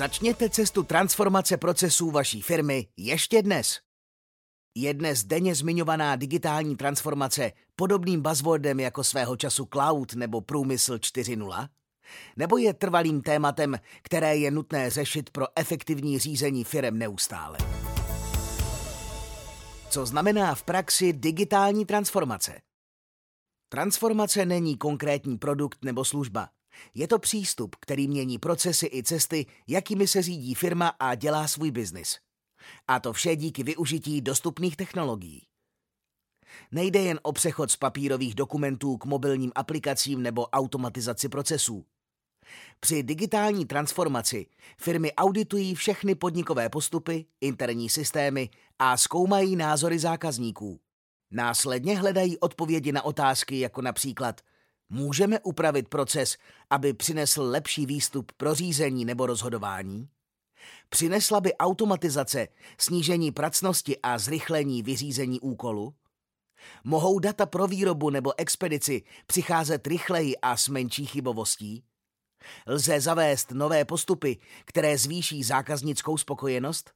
Začněte cestu transformace procesů vaší firmy ještě dnes. Je dnes denně zmiňovaná digitální transformace podobným buzzwordem jako svého času cloud nebo průmysl 4.0? Nebo je trvalým tématem, které je nutné řešit pro efektivní řízení firem neustále? Co znamená v praxi digitální transformace? Transformace není konkrétní produkt nebo služba. Je to přístup, který mění procesy i cesty, jakými se řídí firma a dělá svůj biznis. A to vše díky využití dostupných technologií. Nejde jen o přechod z papírových dokumentů k mobilním aplikacím nebo automatizaci procesů. Při digitální transformaci firmy auditují všechny podnikové postupy, interní systémy a zkoumají názory zákazníků. Následně hledají odpovědi na otázky jako například Můžeme upravit proces, aby přinesl lepší výstup pro řízení nebo rozhodování? Přinesla by automatizace snížení pracnosti a zrychlení vyřízení úkolu? Mohou data pro výrobu nebo expedici přicházet rychleji a s menší chybovostí? Lze zavést nové postupy, které zvýší zákaznickou spokojenost?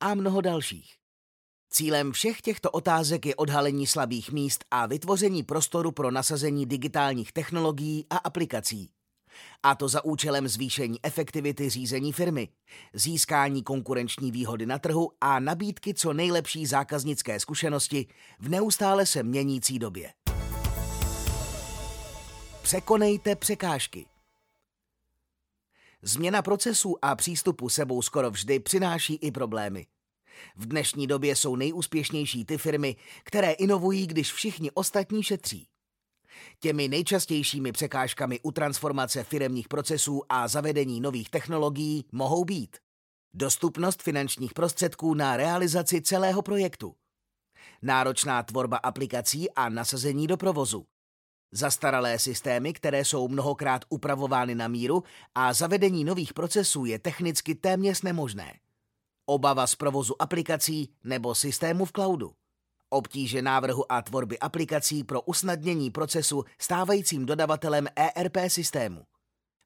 A mnoho dalších. Cílem všech těchto otázek je odhalení slabých míst a vytvoření prostoru pro nasazení digitálních technologií a aplikací. A to za účelem zvýšení efektivity řízení firmy, získání konkurenční výhody na trhu a nabídky co nejlepší zákaznické zkušenosti v neustále se měnící době. Překonejte překážky. Změna procesů a přístupu sebou skoro vždy přináší i problémy. V dnešní době jsou nejúspěšnější ty firmy, které inovují, když všichni ostatní šetří. Těmi nejčastějšími překážkami u transformace firemních procesů a zavedení nových technologií mohou být dostupnost finančních prostředků na realizaci celého projektu, náročná tvorba aplikací a nasazení do provozu, zastaralé systémy, které jsou mnohokrát upravovány na míru a zavedení nových procesů je technicky téměř nemožné obava z provozu aplikací nebo systému v cloudu, obtíže návrhu a tvorby aplikací pro usnadnění procesu stávajícím dodavatelem ERP systému.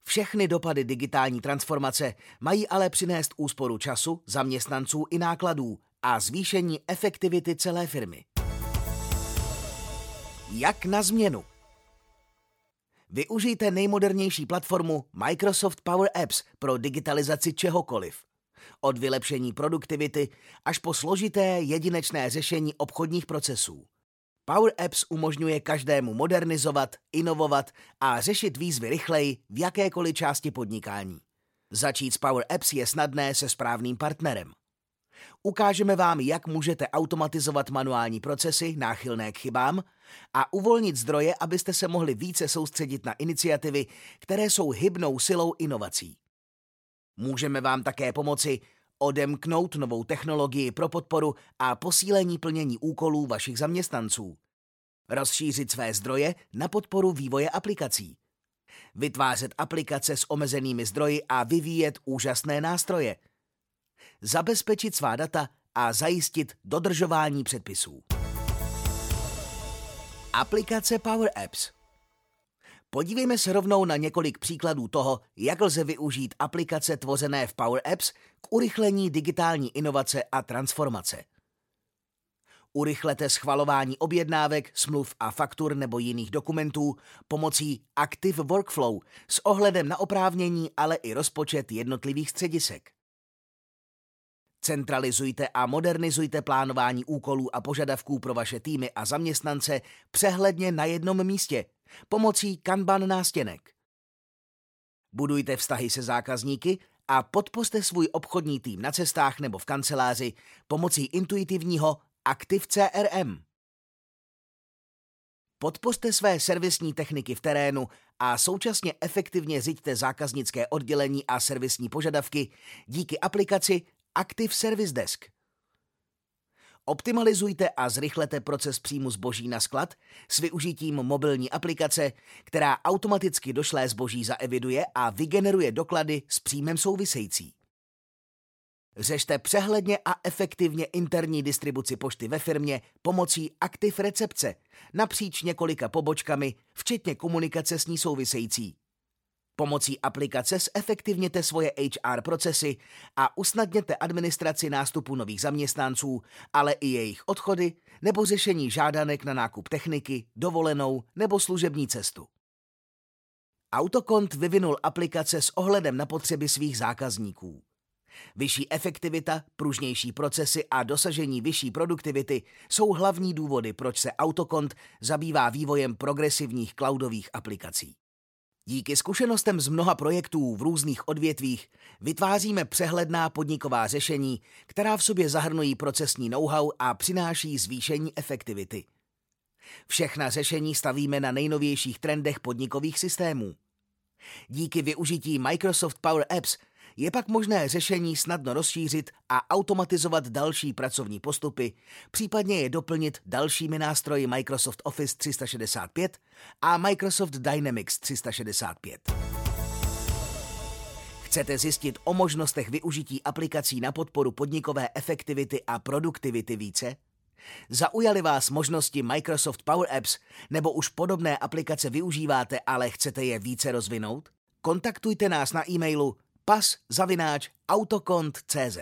Všechny dopady digitální transformace mají ale přinést úsporu času, zaměstnanců i nákladů a zvýšení efektivity celé firmy. Jak na změnu? Využijte nejmodernější platformu Microsoft Power Apps pro digitalizaci čehokoliv – od vylepšení produktivity až po složité jedinečné řešení obchodních procesů. Power Apps umožňuje každému modernizovat, inovovat a řešit výzvy rychleji v jakékoliv části podnikání. Začít s Power Apps je snadné se správným partnerem. Ukážeme vám, jak můžete automatizovat manuální procesy náchylné k chybám a uvolnit zdroje, abyste se mohli více soustředit na iniciativy, které jsou hybnou silou inovací. Můžeme vám také pomoci odemknout novou technologii pro podporu a posílení plnění úkolů vašich zaměstnanců. Rozšířit své zdroje na podporu vývoje aplikací. Vytvářet aplikace s omezenými zdroji a vyvíjet úžasné nástroje. Zabezpečit svá data a zajistit dodržování předpisů. Aplikace Power Apps – Podívejme se rovnou na několik příkladů toho, jak lze využít aplikace tvořené v Power Apps k urychlení digitální inovace a transformace. Urychlete schvalování objednávek, smluv a faktur nebo jiných dokumentů pomocí Active Workflow s ohledem na oprávnění, ale i rozpočet jednotlivých středisek. Centralizujte a modernizujte plánování úkolů a požadavků pro vaše týmy a zaměstnance přehledně na jednom místě pomocí Kanban nástěnek. Budujte vztahy se zákazníky a podpořte svůj obchodní tým na cestách nebo v kanceláři pomocí intuitivního Active CRM. Podpořte své servisní techniky v terénu a současně efektivně řiďte zákaznické oddělení a servisní požadavky díky aplikaci Active Service Desk. Optimalizujte a zrychlete proces příjmu zboží na sklad s využitím mobilní aplikace, která automaticky došlé zboží zaeviduje a vygeneruje doklady s příjmem související. Řešte přehledně a efektivně interní distribuci pošty ve firmě pomocí aktiv recepce napříč několika pobočkami, včetně komunikace s ní související. Pomocí aplikace zefektivněte svoje HR procesy a usnadněte administraci nástupu nových zaměstnanců, ale i jejich odchody nebo řešení žádanek na nákup techniky, dovolenou nebo služební cestu. Autokont vyvinul aplikace s ohledem na potřeby svých zákazníků. Vyšší efektivita, pružnější procesy a dosažení vyšší produktivity jsou hlavní důvody, proč se Autokont zabývá vývojem progresivních cloudových aplikací. Díky zkušenostem z mnoha projektů v různých odvětvích vytváříme přehledná podniková řešení, která v sobě zahrnují procesní know-how a přináší zvýšení efektivity. Všechna řešení stavíme na nejnovějších trendech podnikových systémů. Díky využití Microsoft Power Apps je pak možné řešení snadno rozšířit a automatizovat další pracovní postupy, případně je doplnit dalšími nástroji Microsoft Office 365 a Microsoft Dynamics 365. Chcete zjistit o možnostech využití aplikací na podporu podnikové efektivity a produktivity více? Zaujaly vás možnosti Microsoft Power Apps nebo už podobné aplikace využíváte, ale chcete je více rozvinout? Kontaktujte nás na e-mailu pas autokont.cz